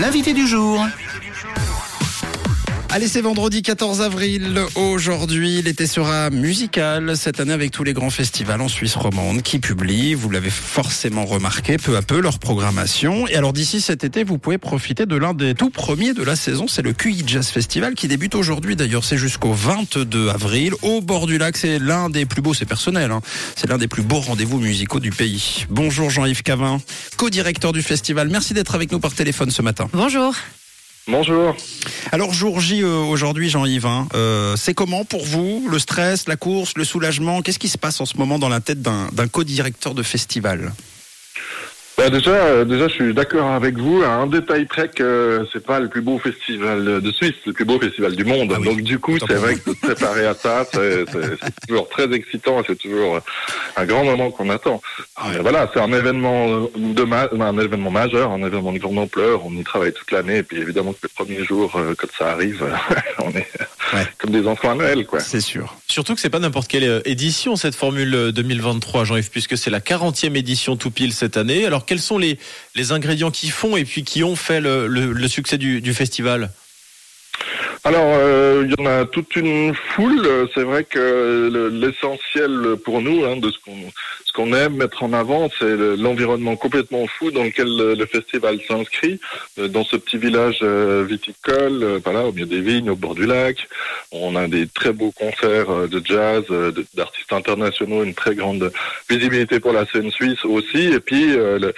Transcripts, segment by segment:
L'invité du jour. Allez, c'est vendredi 14 avril. Aujourd'hui, l'été sera musical cette année avec tous les grands festivals en Suisse romande qui publient, vous l'avez forcément remarqué, peu à peu leur programmation. Et alors d'ici cet été, vous pouvez profiter de l'un des tout premiers de la saison, c'est le QI Jazz Festival qui débute aujourd'hui. D'ailleurs, c'est jusqu'au 22 avril au bord du lac. C'est l'un des plus beaux, c'est personnel, hein. c'est l'un des plus beaux rendez-vous musicaux du pays. Bonjour Jean-Yves Cavin, co-directeur du festival. Merci d'être avec nous par téléphone ce matin. Bonjour. Bonjour. Alors jour J euh, aujourd'hui Jean-Yves, hein. euh, c'est comment pour vous le stress, la course, le soulagement? Qu'est-ce qui se passe en ce moment dans la tête d'un co-directeur de festival? Bah déjà, euh, déjà, je suis d'accord avec vous. À un détail près que c'est pas le plus beau festival de Suisse, le plus beau festival du monde. Ah oui, Donc du coup, c'est vrai que de se préparer à ça, c'est toujours très excitant et c'est toujours un grand moment qu'on attend. Et voilà, c'est un événement de ma- un événement majeur, un événement de grande ampleur. On y travaille toute l'année et puis évidemment que les premiers jours, euh, quand ça arrive, on est Ouais. comme des enfants à Noël, quoi. C'est sûr. Surtout que c'est pas n'importe quelle euh, édition cette formule euh, 2023, Jean-Yves, puisque c'est la 40e édition tout pile cette année. Alors quels sont les, les ingrédients qui font et puis qui ont fait le, le- le succès du, du festival? Alors, euh, il y en a toute une foule. C'est vrai que le- l'essentiel pour nous, hein, de ce qu'on ce qu'on aime mettre en avant, c'est le- l'environnement complètement fou dans lequel le, festival s'inscrit, euh, dans ce petit village euh, viticole, euh, voilà, au milieu des vignes, au bord du lac. On a des très beaux concerts de jazz, d'artistes internationaux, une très grande visibilité pour la scène suisse aussi. Et puis, le-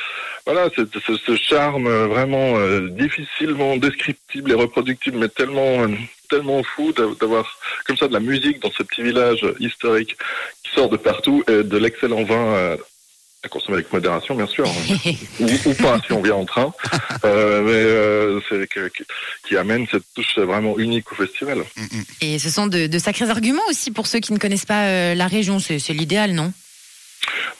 voilà, ce, ce charme euh, vraiment euh, difficilement descriptible et reproductible, mais tellement euh, tellement fou d'a- d'avoir comme ça de la musique dans ce petit village historique qui sort de partout et de l'excellent vin euh, à consommer avec modération, bien sûr, hein. ou, ou pas si on vient en train, euh, mais euh, que- qui amène cette touche vraiment unique au festival. Et ce sont de, de sacrés arguments aussi pour ceux qui ne connaissent pas la région. C'est l'idéal, non?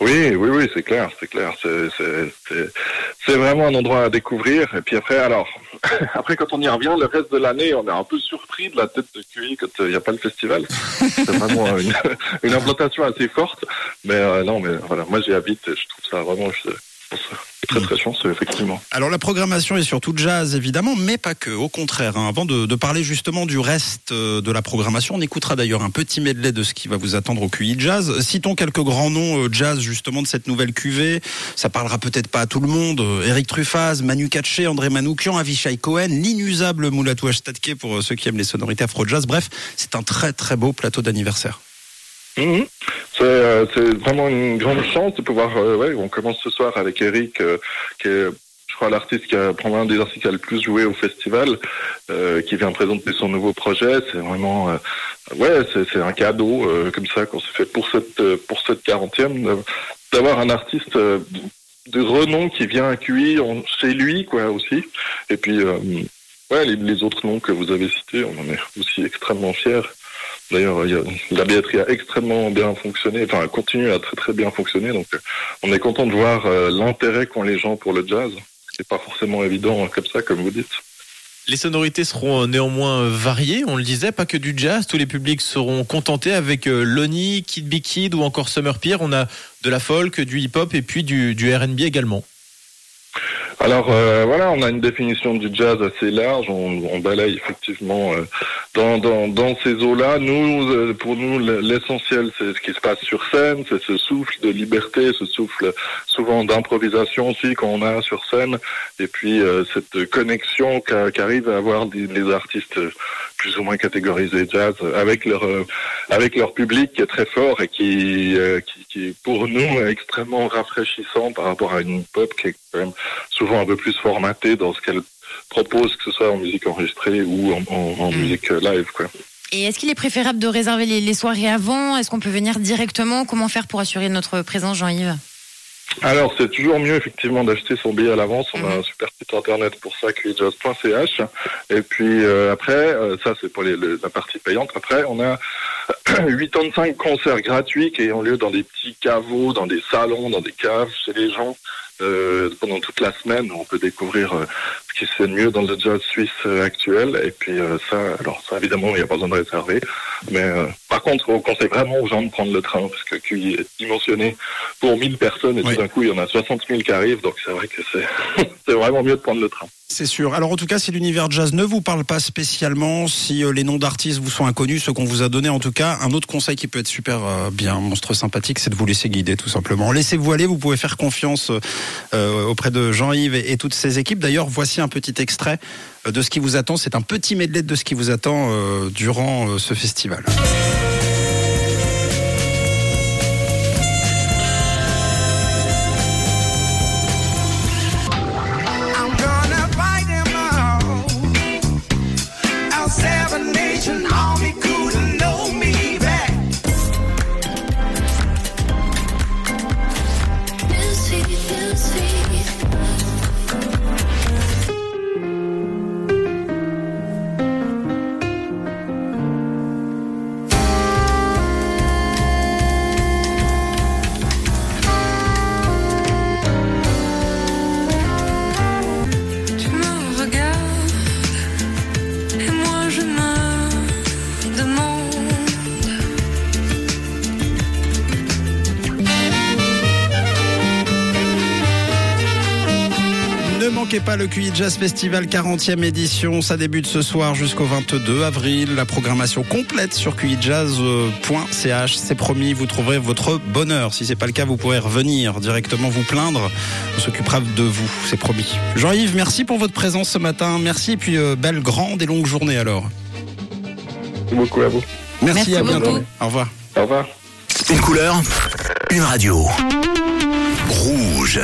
Oui, oui, oui, c'est clair, c'est clair. C'est, vraiment un endroit à découvrir. Et puis après, alors, après quand on y revient, le reste de l'année, on est un peu surpris de la tête de QI quand il n'y a pas le festival. C'est vraiment euh, une, une implantation assez forte. Mais euh, non, mais voilà, moi j'y habite et je trouve ça vraiment je, je très effectivement. Alors la programmation est surtout jazz évidemment, mais pas que. Au contraire, hein. avant de, parler justement du reste euh, de la programmation, on écoutera d'ailleurs un petit medley de ce qui va vous attendre au QI Jazz. Citons quelques grands noms euh, jazz justement de cette nouvelle cuvée. Ça parlera peut-être pas à tout le monde. Euh, Eric Truffaz, Manu Katché, André Manoukian, Avishai Cohen, l'inusable Moulatou Ashtadke pour ceux qui aiment les sonorités afro-jazz. Bref, c'est un très très beau plateau d'anniversaire. Mhm. C'est, euh, c'est vraiment une grande chance de pouvoir. euh, on commence ce soir avec Eric, euh, qui est, je crois, l'artiste qui a probablement un des artistes qui a le plus joué au festival, euh, qui vient présenter son nouveau projet. C'est vraiment, ouais, c'est, un cadeau comme ça qu'on s'est fait pour cette pour cette quarantième d'avoir un artiste. de renom qui vient accueillir chez lui quoi aussi et puis ouais les, les autres noms que vous avez cités on en est aussi extrêmement fiers D'ailleurs, la billetterie a extrêmement bien fonctionné, enfin, continue à très très bien fonctionner. Donc, euh, on est content de voir euh, l'intérêt qu'ont les gens pour le jazz, ce qui n'est pas forcément évident euh, comme ça, comme vous dites. Les sonorités seront euh, néanmoins variées, on le disait, pas que du jazz. Tous les publics seront contentés avec Lonnie, Kid Be Kid ou encore Summer Pier. On a de la folk, du hip-hop et puis du, du R&B également. Alors euh, voilà, on a une définition du jazz assez large. On, on balaye effectivement euh, dans, dans, dans ces eaux-là. Nous, euh, pour nous, l'essentiel, c'est ce qui se passe sur scène, c'est ce souffle de liberté, ce souffle souvent d'improvisation aussi qu'on a sur scène, et puis euh, cette connexion qu'a- qu'arrivent à avoir des- les artistes plus ou moins catégorisés jazz avec leur euh, avec leur public qui est très fort et qui, euh, qui, qui pour nous est extrêmement rafraîchissant par rapport à une pop qui est quand même souvent un peu plus formatée dans ce qu'elle propose, que ce soit en musique enregistrée ou en, en- en Mm. musique euh, live. Quoi. Et est-ce qu'il est préférable de réserver les, les soirées avant? Est-ce qu'on peut venir directement? Comment faire pour assurer notre présence, Jean-Yves? Alors, c'est toujours mieux, effectivement, d'acheter son billet à l'avance. On a Mhm. un super site internet pour ça, QJazz.ch. Et puis, euh, après, euh, ça, c'est pour les- la partie payante. Après, on a 85 concerts gratuits qui ont lieu dans des petits caveaux, dans des salons, dans des caves, chez les gens. Euh, pendant toute la semaine, on peut découvrir euh, ce qui se fait de mieux dans le jazz suisse euh, actuel. Et puis, euh, ça, alors ça, évidemment, il n'y a pas besoin de réserver. Mais euh, contre, on conseille vraiment aux gens de prendre le train parce que QI est dimensionné pour 1000 personnes et Oui. tout d'un coup, il y en a 60 000 qui arrivent. Donc, c'est vrai que c'est c'est vraiment mieux de prendre le train. C'est sûr. Alors en tout cas, si l'univers jazz ne vous parle pas spécialement, si euh, les noms d'artistes vous sont inconnus, ceux qu'on vous a donnés en tout cas, un autre conseil qui peut être super euh, bien, monstre sympathique, c'est de vous laisser guider tout simplement. Laissez-vous aller, vous pouvez faire confiance euh, auprès de Jean-Yves et, et toutes ses équipes. D'ailleurs, voici un petit extrait de ce qui vous attend. C'est un petit medley de ce qui vous attend euh, durant ce festival. Manquez pas le QI Jazz Festival 40e édition. Ça débute ce soir jusqu'au 22 avril. La programmation complète sur QIJazz.ch. C'est promis, vous trouverez votre bonheur. Si c'est pas le cas, vous pourrez revenir directement vous plaindre. On s'occupera de vous, c'est promis. Jean-Yves, merci pour votre présence ce matin. Merci et puis euh, belle grande et longue journée alors. Merci beaucoup à vous. Merci, Merci à bientôt. beaucoup. Au revoir. Au revoir. Une couleur, une radio. Rouge.